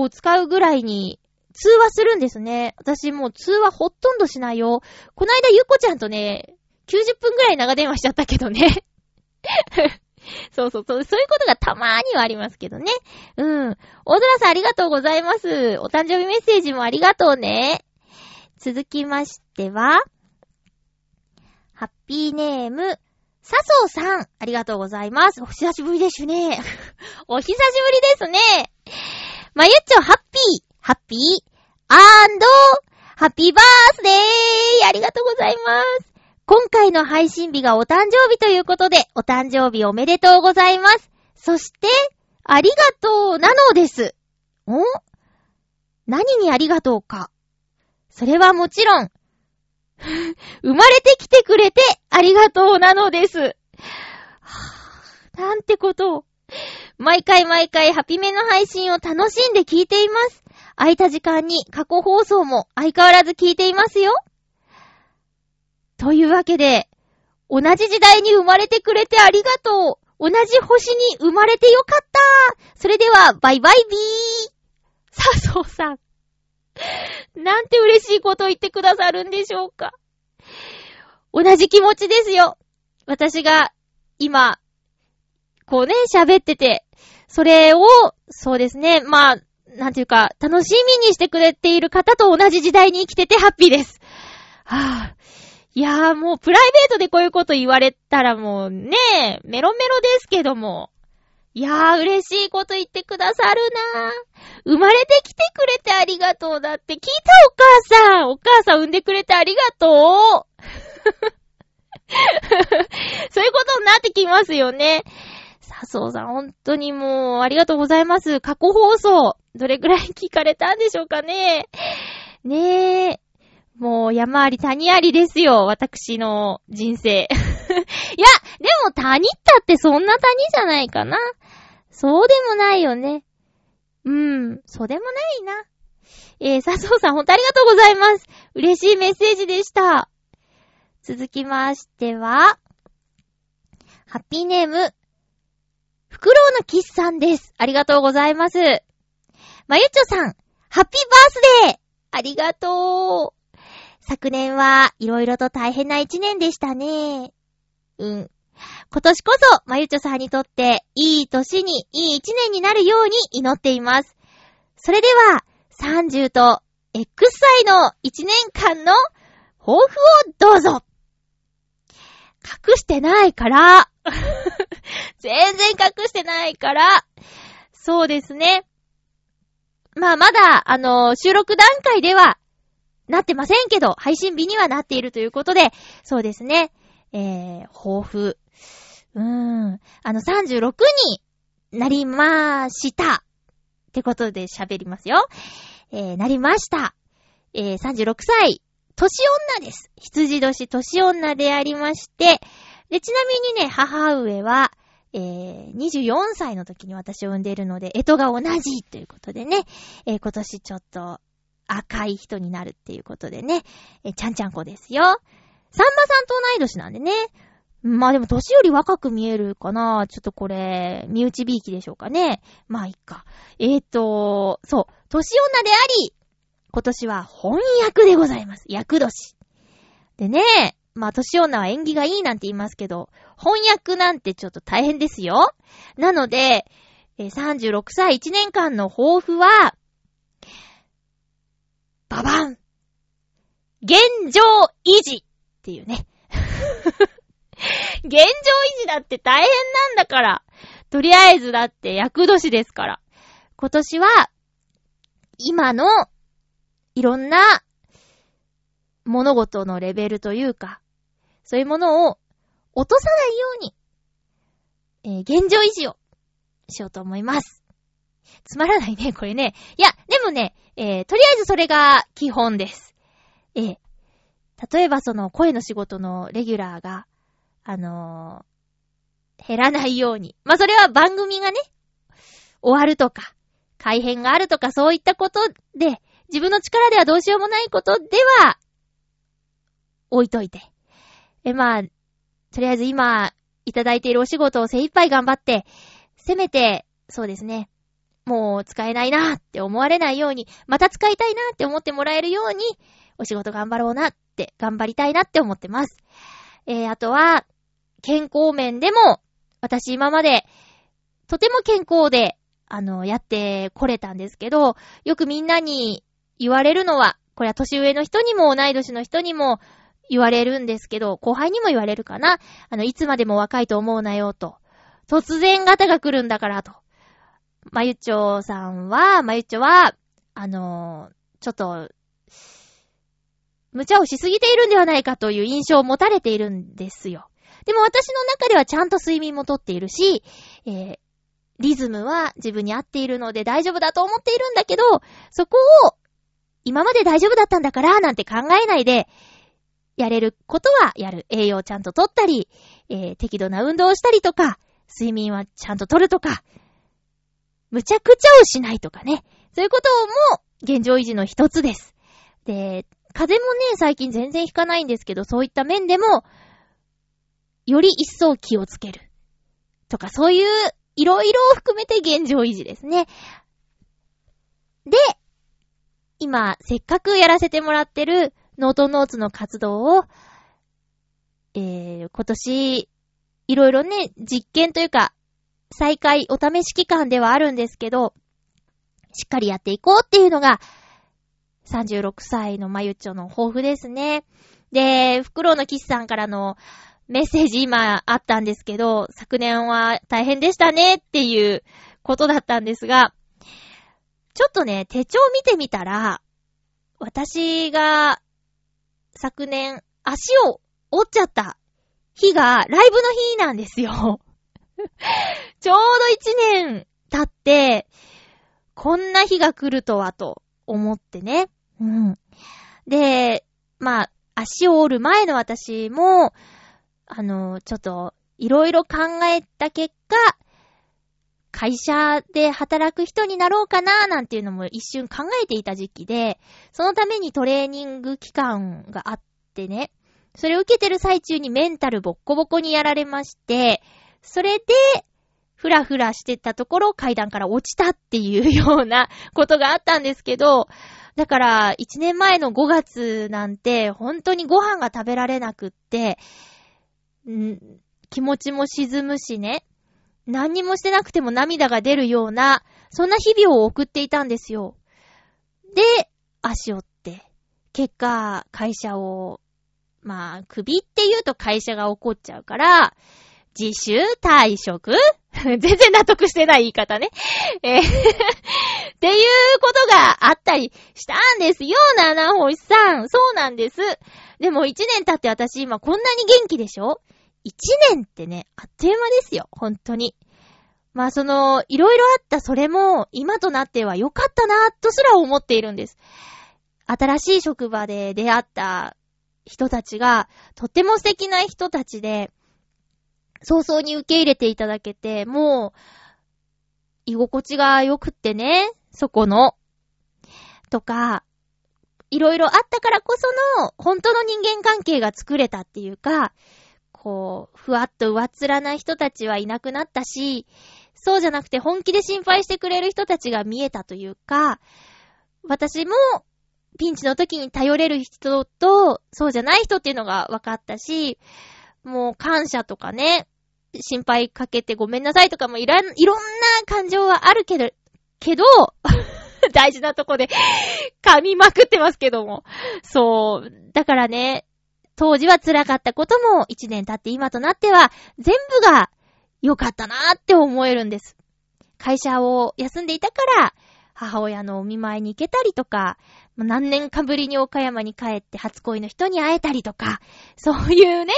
Speaker 1: を使うぐらいに通話するんですね。私もう通話ほとんどしないよ。こないだゆこちゃんとね、90分ぐらい長電話しちゃったけどね。*laughs* そうそうそう、そういうことがたまーにはありますけどね。うん。大空さんありがとうございます。お誕生日メッセージもありがとうね。続きましては、ハッピーネーム、笹生さん、ありがとうございます。お久しぶりですね。*laughs* お久しぶりですね。まゆっちょ、ハッピー、ハッピー、アンド、ハッピーバースデーありがとうございます。今回の配信日がお誕生日ということで、お誕生日おめでとうございます。そして、ありがとうなのです。ん何にありがとうか。それはもちろん、生まれてきてくれてありがとうなのです。はぁ、なんてことを。毎回毎回ハピメの配信を楽しんで聞いています。空いた時間に過去放送も相変わらず聞いていますよ。というわけで、同じ時代に生まれてくれてありがとう。同じ星に生まれてよかった。それでは、バイバイビー。さそうさん。なんて嬉しいこと言ってくださるんでしょうか。同じ気持ちですよ。私が今、こうね、喋ってて、それを、そうですね、まあ、なんていうか、楽しみにしてくれている方と同じ時代に生きててハッピーです。はぁ、あ。いやーもうプライベートでこういうこと言われたらもうね、メロメロですけども。いやー、嬉しいこと言ってくださるなー。生まれてきてくれてありがとうだって聞いたお母さん。お母さん産んでくれてありがとう。*laughs* そういうことになってきますよね。さそうさん、本当にもう、ありがとうございます。過去放送、どれくらい聞かれたんでしょうかね。ねえ。もう山あり谷ありですよ、私の人生。*laughs* いや、でも谷ったってそんな谷じゃないかな。そうでもないよね。うん、そうでもないな。えー、佐藤さん、ほんとありがとうございます。嬉しいメッセージでした。続きましては、ハッピーネーム、フクロウのキスさんです。ありがとうございます。まゆっちょさん、ハッピーバースデーありがとう。昨年はいろいろと大変な一年でしたね。うん。今年こそ、まゆちょさんにとって、いい年に、いい一年になるように祈っています。それでは、30と X 歳の一年間の抱負をどうぞ隠してないから全然隠してないからそうですね。まあ、まだ、あのー、収録段階では、なってませんけど、配信日にはなっているということで、そうですね。えー、抱負。うーん。あの、36になりました。ってことで喋りますよ。えー、なりました。えー、36歳、年女です。羊年年女でありまして、で、ちなみにね、母上は、えー、24歳の時に私を産んでいるので、干支が同じということでね、えー、今年ちょっと赤い人になるっていうことでね、えー、ちゃんちゃんこですよ。さんまさんと同い年なんでね、まあでも年より若く見えるかなちょっとこれ、身内びいきでしょうかね。まあいっか。えーと、そう、年女であり、今年は翻訳でございます。役年。でね、まあ年女は縁起がいいなんて言いますけど、翻訳なんてちょっと大変ですよ。なので、36歳1年間の抱負は、ババン現状維持っていうね。*laughs* 現状維持だって大変なんだから。とりあえずだって役年ですから。今年は、今の、いろんな、物事のレベルというか、そういうものを落とさないように、えー、現状維持をしようと思います。つまらないね、これね。いや、でもね、えー、とりあえずそれが基本です。えー、例えばその声の仕事のレギュラーが、あのー、減らないように。まあ、それは番組がね、終わるとか、改変があるとかそういったことで、自分の力ではどうしようもないことでは、置いといて。え、まあ、とりあえず今、いただいているお仕事を精一杯頑張って、せめて、そうですね、もう使えないなって思われないように、また使いたいなって思ってもらえるように、お仕事頑張ろうなって、頑張りたいなって思ってます。えー、あとは、健康面でも、私今まで、とても健康で、あの、やってこれたんですけど、よくみんなに言われるのは、これは年上の人にも同い年の人にも言われるんですけど、後輩にも言われるかな。あの、いつまでも若いと思うなよと。突然型が来るんだからと。まゆちょさんは、まゆちょは、あのちょっと、無茶をしすぎているんではないかという印象を持たれているんですよ。でも私の中ではちゃんと睡眠もとっているし、えー、リズムは自分に合っているので大丈夫だと思っているんだけど、そこを今まで大丈夫だったんだからなんて考えないで、やれることはやる。栄養をちゃんととったり、えー、適度な運動をしたりとか、睡眠はちゃんととるとか、無茶苦茶をしないとかね。そういうことも現状維持の一つです。で、風邪もね、最近全然ひかないんですけど、そういった面でも、より一層気をつける。とか、そういう、いろいろを含めて現状維持ですね。で、今、せっかくやらせてもらってるノートノーツの活動を、えー、今年、いろいろね、実験というか、再開、お試し期間ではあるんですけど、しっかりやっていこうっていうのが、36歳のまゆっちょの抱負ですね。で、フクロウのキスさんからのメッセージ今あったんですけど、昨年は大変でしたねっていうことだったんですが、ちょっとね、手帳見てみたら、私が昨年足を折っちゃった日がライブの日なんですよ。*laughs* ちょうど一年経って、こんな日が来るとはと思ってね。うん。で、まあ、足を折る前の私も、あの、ちょっと、いろいろ考えた結果、会社で働く人になろうかななんていうのも一瞬考えていた時期で、そのためにトレーニング期間があってね、それを受けてる最中にメンタルボッコボコにやられまして、それで、ふらふらしてたところ階段から落ちたっていうようなことがあったんですけど、だから、1年前の5月なんて、本当にご飯が食べられなくって、ん気持ちも沈むしね、何にもしてなくても涙が出るような、そんな日々を送っていたんですよ。で、足折って、結果、会社を、まあ、首って言うと会社が怒っちゃうから、自主退職？*laughs* 全然納得してない言い方ね。えーっていうことがあったりしたんですよ、七星さん。そうなんです。でも一年経って私今こんなに元気でしょ？一年ってね、あっという間ですよ、本当に。まあその、いろいろあったそれも、今となっては良かったな、とすら思っているんです。新しい職場で出会った人たちが、とても素敵な人たちで、早々に受け入れていただけて、もう、居心地が良くってね、そこの。とか、いろいろあったからこその、本当の人間関係が作れたっていうか、こう、ふわっと上っ面な人たちはいなくなったし、そうじゃなくて本気で心配してくれる人たちが見えたというか、私もピンチの時に頼れる人と、そうじゃない人っていうのが分かったし、もう感謝とかね、心配かけてごめんなさいとかもいらん、いろんな感情はあるけど、けど、*laughs* 大事なとこで噛みまくってますけども。そう。だからね、当時は辛かったことも一年経って今となっては全部が良かったなーって思えるんです。会社を休んでいたから、母親のお見舞いに行けたりとか、何年かぶりに岡山に帰って初恋の人に会えたりとか、そういうね、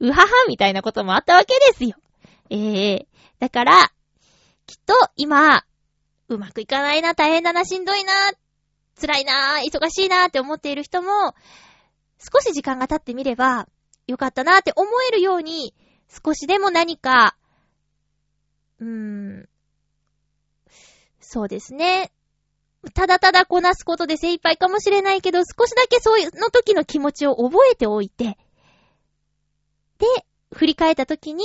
Speaker 1: うははみたいなこともあったわけですよ。ええー、だから、きっと今、うまくいかないな、大変だな、しんどいな、辛いな、忙しいなって思っている人も、少し時間が経ってみれば、よかったなーって思えるように、少しでも何か、うーん、そうですね。ただただこなすことで精一杯かもしれないけど、少しだけそういうの時の気持ちを覚えておいて、で、振り返った時に、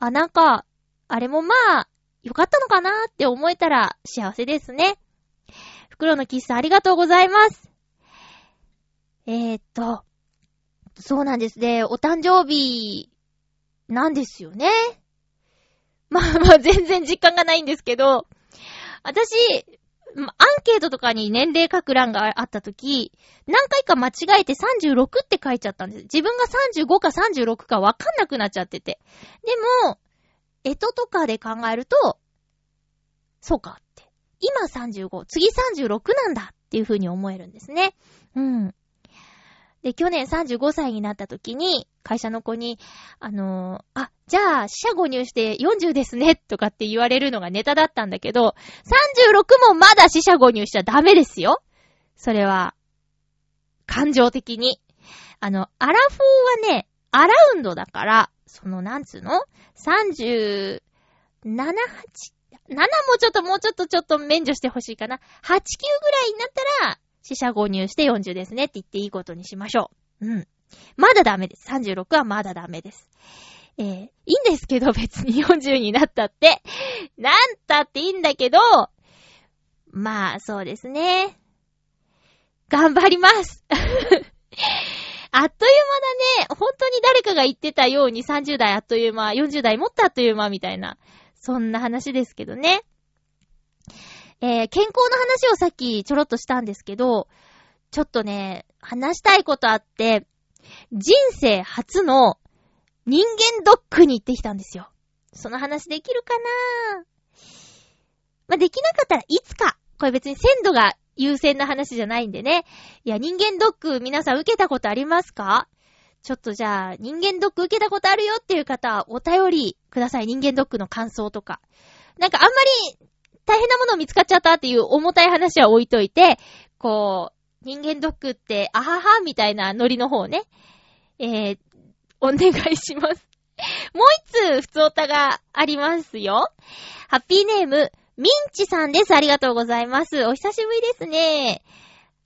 Speaker 1: あ、なんか、あれもまあ、よかったのかなーって思えたら幸せですね。袋のキスありがとうございます。えー、っと、そうなんですね。お誕生日、なんですよね。まあまあ全然実感がないんですけど、私、アンケートとかに年齢書く欄があったとき、何回か間違えて36って書いちゃったんです。自分が35か36かわかんなくなっちゃってて。でも、えととかで考えると、そうかって。今35、次36なんだっていう風に思えるんですね。うん。で、去年35歳になった時に、会社の子に、あのー、あ、じゃあ、死者誤入して40ですね、とかって言われるのがネタだったんだけど、36もまだ死者誤入しちゃダメですよ。それは、感情的に。あの、アラフォーはね、アラウンドだから、その、なんつうの ?37、8、7もちょっともうちょっとちょっと免除してほしいかな。8、9ぐらいになったら、死者誤入して40ですねって言っていいことにしましょう。うん。まだダメです。36はまだダメです。えー、いいんですけど別に40になったって。なんたっていいんだけど、まあ、そうですね。頑張ります *laughs* あっという間だね。本当に誰かが言ってたように30代あっという間、40代もっとあっという間みたいな、そんな話ですけどね。えー、健康の話をさっきちょろっとしたんですけど、ちょっとね、話したいことあって、人生初の人間ドックに行ってきたんですよ。その話できるかな？まあ、できなかったらいつか。これ別に鮮度が優先な話じゃないんでね。いや、人間ドック皆さん受けたことありますか？ちょっとじゃあ、人間ドック受けたことあるよっていう方は、お便りください。人間ドックの感想とか。なんかあんまり大変なもの見つかっちゃったっていう重たい話は置いといて、こう、人間ドックって、あははみたいなノリの方ね。えー、お願いします。*laughs* もう一つ、普通おたがありますよ。ハッピーネーム、ミンチさんです。ありがとうございます。お久しぶりですね。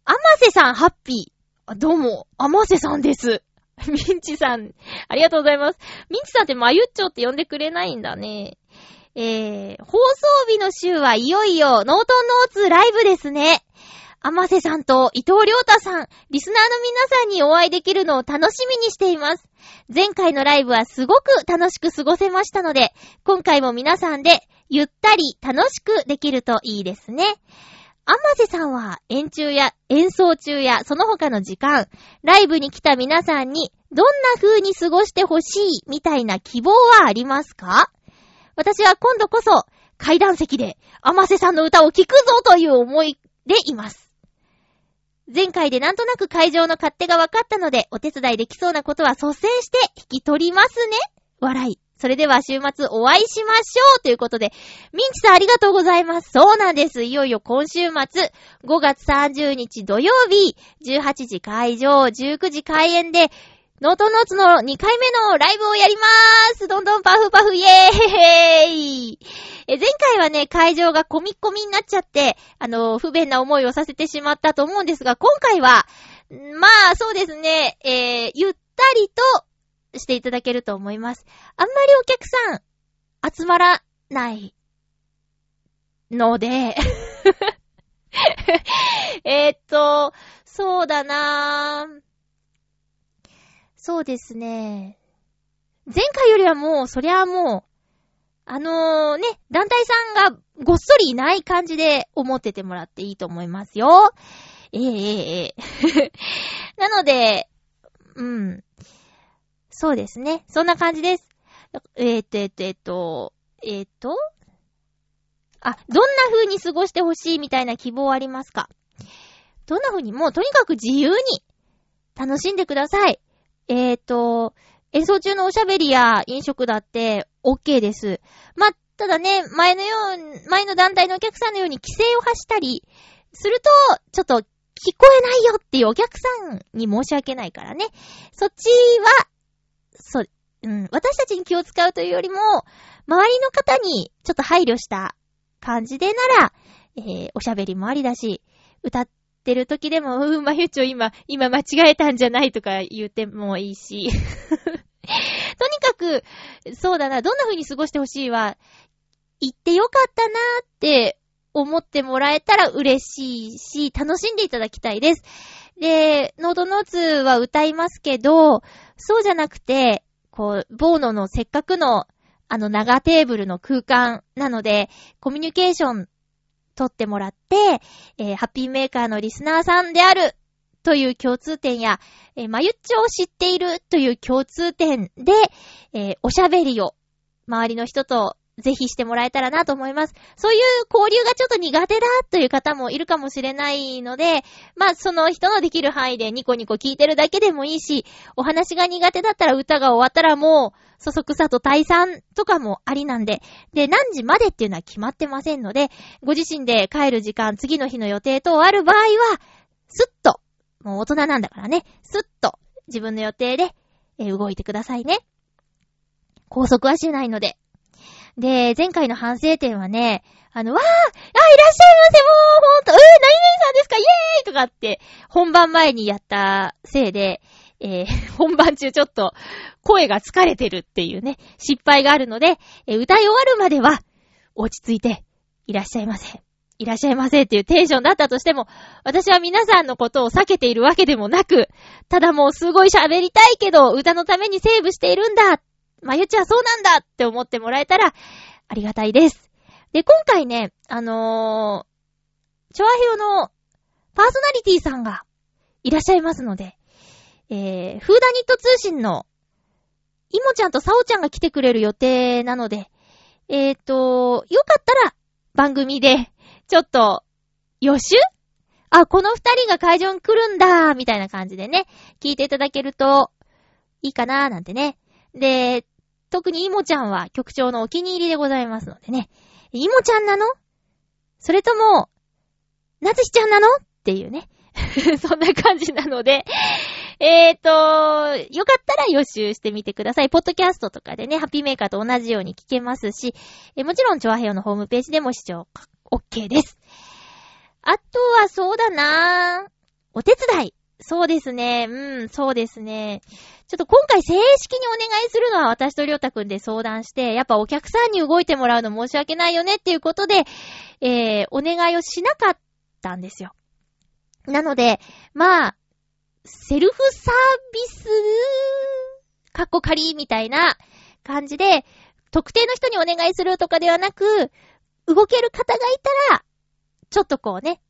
Speaker 1: アマセさん、ハッピー。どうも、アマセさんです。*laughs* ミンチさん、ありがとうございます。ミンチさんってマユッチョって呼んでくれないんだね。えー、放送日の週はいよいよ、ノートンノーツライブですね。アマセさんと伊藤良太さん、リスナーの皆さんにお会いできるのを楽しみにしています。前回のライブはすごく楽しく過ごせましたので、今回も皆さんでゆったり楽しくできるといいですね。アマセさんは演中や演奏中やその他の時間、ライブに来た皆さんにどんな風に過ごしてほしいみたいな希望はありますか？私は今度こそ階段席で甘瀬さんの歌を聴くぞという思いでいます。前回でなんとなく会場の勝手が分かったので、お手伝いできそうなことは率先して引き取りますね。笑い。それでは週末お会いしましょうということで、ミンチさんありがとうございます。そうなんです。いよいよ今週末、5月30日土曜日、18時会場、19時開演で、ノートノーツの2回目のライブをやりまーすどんどんパフパフイェーイえ、前回はね、会場がコミコミになっちゃって、あの、不便な思いをさせてしまったと思うんですが、今回は、まあ、そうですね、えー、ゆったりとしていただけると思います。あんまりお客さん、集まらないので *laughs* えっと、そうだなぁ。そうですね。前回よりはもう、そりゃもう、あのー、ね、団体さんがごっそりいない感じで思っててもらっていいと思いますよ。ええええ。*laughs* なので、うん。そうですね。そんな感じです。えー、っと、えっと、えっと、えっと、あ、どんな風に過ごしてほしいみたいな希望ありますか？どんな風に？もうとにかく自由に楽しんでください。えーと、演奏中のおしゃべりや飲食だって OK です。まただね、前のよう、前の団体のお客さんのように規制を発したりすると、ちょっと聞こえないよっていうお客さんに申し訳ないからね。そっちは、そう、うん、私たちに気を使うというよりも、周りの方にちょっと配慮した感じでなら、えー、おしゃべりもありだし、歌ってる時でも、うん、まゆちょ今、今間違えたんじゃないとか言ってもいいし。*laughs* とにかく、そうだな、どんな風に過ごしてほしいは、言ってよかったなーって思ってもらえたら嬉しいし、楽しんでいただきたいです。で、ノートノーツは歌いますけど、そうじゃなくて、こう、ボーノのせっかくの、あの長テーブルの空間なので、コミュニケーション取ってもらって、えー、ハッピーメーカーのリスナーさんであるという共通点や、えー、まゆっちょを知っているという共通点で、えー、おしゃべりを周りの人とぜひしてもらえたらなと思います。そういう交流がちょっと苦手だという方もいるかもしれないので、まあその人のできる範囲でニコニコ聞いてるだけでもいいし、お話が苦手だったら歌が終わったらもう、そそくさと退散とかもありなんで、で、何時までっていうのは決まってませんので、ご自身で帰る時間、次の日の予定等ある場合は、すっと、もう大人なんだからね、すっと自分の予定で、え、動いてくださいね。拘束はしないので、で、前回の反省点はね、あの、わーあ、いらっしゃいませもうほんとえー、何々さんですかイエーイとかって、本番前にやったせいで、えー、本番中ちょっと声が疲れてるっていうね、失敗があるので、えー、歌い終わるまでは落ち着いていらっしゃいませ。いらっしゃいませっていうテンションだったとしても、私は皆さんのことを避けているわけでもなく、ただもうすごい喋りたいけど、歌のためにセーブしているんだまゆちはそうなんだって思ってもらえたら、ありがたいです。で、今回ね、あのー、チョアヘヨのパーソナリティさんがいらっしゃいますので、えー、フーダニット通信のイモちゃんとサオちゃんが来てくれる予定なので、えっ、ー、と、よかったら番組で、ちょっと、予習？あ、この二人が会場に来るんだみたいな感じでね、聞いていただけると、いいかなーなんてね。で、特にイモちゃんは局長のお気に入りでございますのでね。イモちゃんなの？それとも、なつしちゃんなの？っていうね。*laughs* そんな感じなので、えーと、よかったら予習してみてください。ポッドキャストとかでね、ハッピーメーカーと同じように聞けますし、えもちろん、チョアヘヨのホームページでも視聴 OK です。あとはそうだなぁ。お手伝い。そうですね。うん、そうですね。ちょっと今回正式にお願いするのは私とりょうたくんで相談して、やっぱお客さんに動いてもらうの申し訳ないよねっていうことで、えー、お願いをしなかったんですよ。なので、まあ、セルフサービス、カッコ仮みたいな感じで、特定の人にお願いするとかではなく、動ける方がいたら、ちょっとこうね、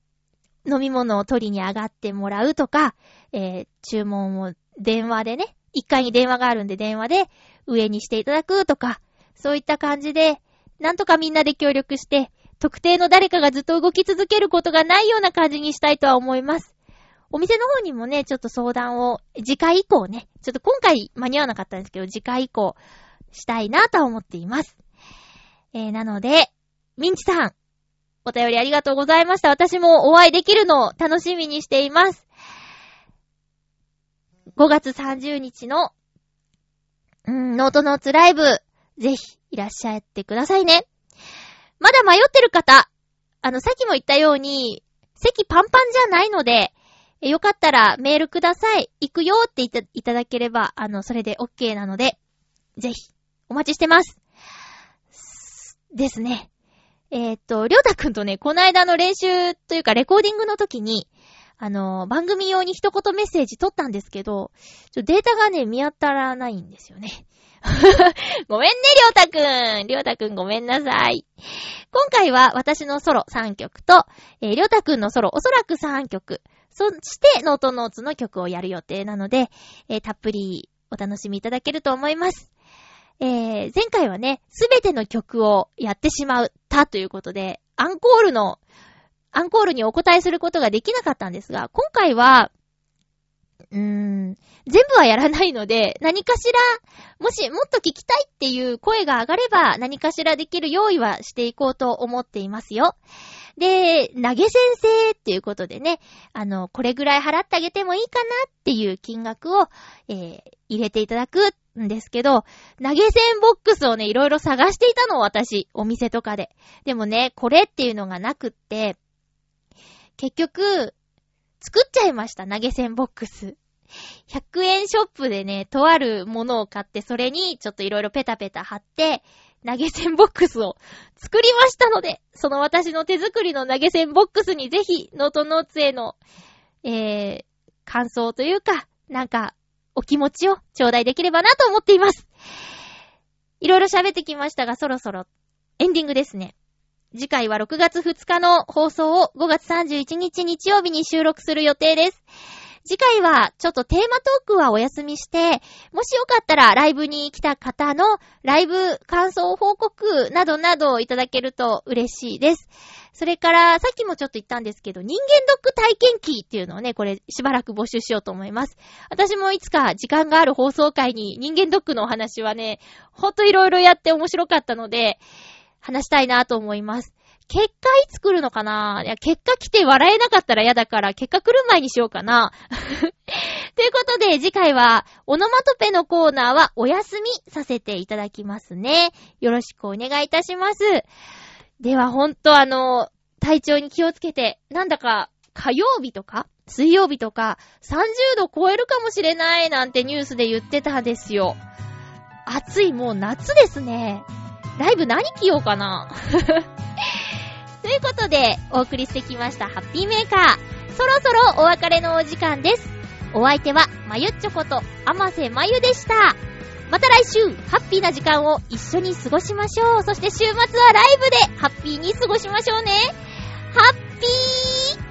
Speaker 1: 飲み物を取りに上がってもらうとか、えー、注文を電話でね、一階に電話があるんで電話で上にしていただくとか、そういった感じで、なんとかみんなで協力して、特定の誰かがずっと動き続けることがないような感じにしたいとは思います。お店の方にもね、ちょっと相談を、次回以降ね、ちょっと今回間に合わなかったんですけど、次回以降したいなと思っています。えー、なので、ミンチさん、お便りありがとうございました。私もお会いできるのを楽しみにしています。5月30日の、うん、ノートノーツライブ、ぜひいらっしゃってくださいね。まだ迷ってる方、あの、さっきも言ったように、席パンパンじゃないので、よかったらメールください。行くよっていたいただければ、あの、それで OK なので、ぜひ、お待ちしてます。ですね。えー、っと、りょうたくんとね、この間の練習というかレコーディングの時に、あの、番組用に一言メッセージ取ったんですけど、ちょデータがね、見当たらないんですよね。*laughs* ごめんね、りょうたくん。りょうたくんごめんなさい。今回は私のソロ3曲と、えー、りょうたくんのソロおそらく3曲、そしてノートノーツの曲をやる予定なので、えー、たっぷりお楽しみいただけると思います。えー、前回はね、すべての曲をやってしまったということで、アンコールの、アンコールにお答えすることができなかったんですが、今回は、うーん、全部はやらないので、何かしら、もしもっと聞きたいっていう声が上がれば、何かしらできる用意はしていこうと思っていますよ。で、投げ先生っていうことでね、あの、これぐらい払ってあげてもいいかなっていう金額を、えー、入れていただくんですけど、投げ銭ボックスをね、いろいろ探していたの、私。お店とかで。でもね、これっていうのがなくって、結局、作っちゃいました、投げ銭ボックス。100円ショップでね、とあるものを買って、それにちょっといろいろペタペタ貼って、投げ銭ボックスを作りましたので、その私の手作りの投げ銭ボックスにぜひ、ノートノーツへの、えー、感想というか、なんか、お気持ちを頂戴できればなと思っています。いろいろ喋ってきましたが、そろそろエンディングですね。次回は6月2日の放送を5月31日日曜日に収録する予定です。次回はちょっとテーマトークはお休みして、もしよかったらライブに来た方のライブ感想報告などなどいただけると嬉しいです。それから、さっきもちょっと言ったんですけど、人間ドック体験記っていうのをね、これしばらく募集しようと思います。私もいつか時間がある放送会に人間ドックのお話はね、ほんといろいろやって面白かったので、話したいなと思います。結果いつ来るのかな？いや、結果来て笑えなかったら嫌だから、結果来る前にしようかな。*laughs* ということで、次回は、オノマトペのコーナーはお休みさせていただきますね。よろしくお願いいたします。では、ほんとあの、体調に気をつけて、なんだか、火曜日とか水曜日とか、30度超えるかもしれないなんてニュースで言ってたんですよ。暑い、もう夏ですね。ライブ何着ようかな？*laughs* ということで、お送りしてきましたハッピーメーカー。そろそろお別れのお時間です。お相手は、まゆっちょこと、あませまゆでした。また来週、ハッピーな時間を一緒に過ごしましょう。そして週末はライブでハッピーに過ごしましょうね。ハッピー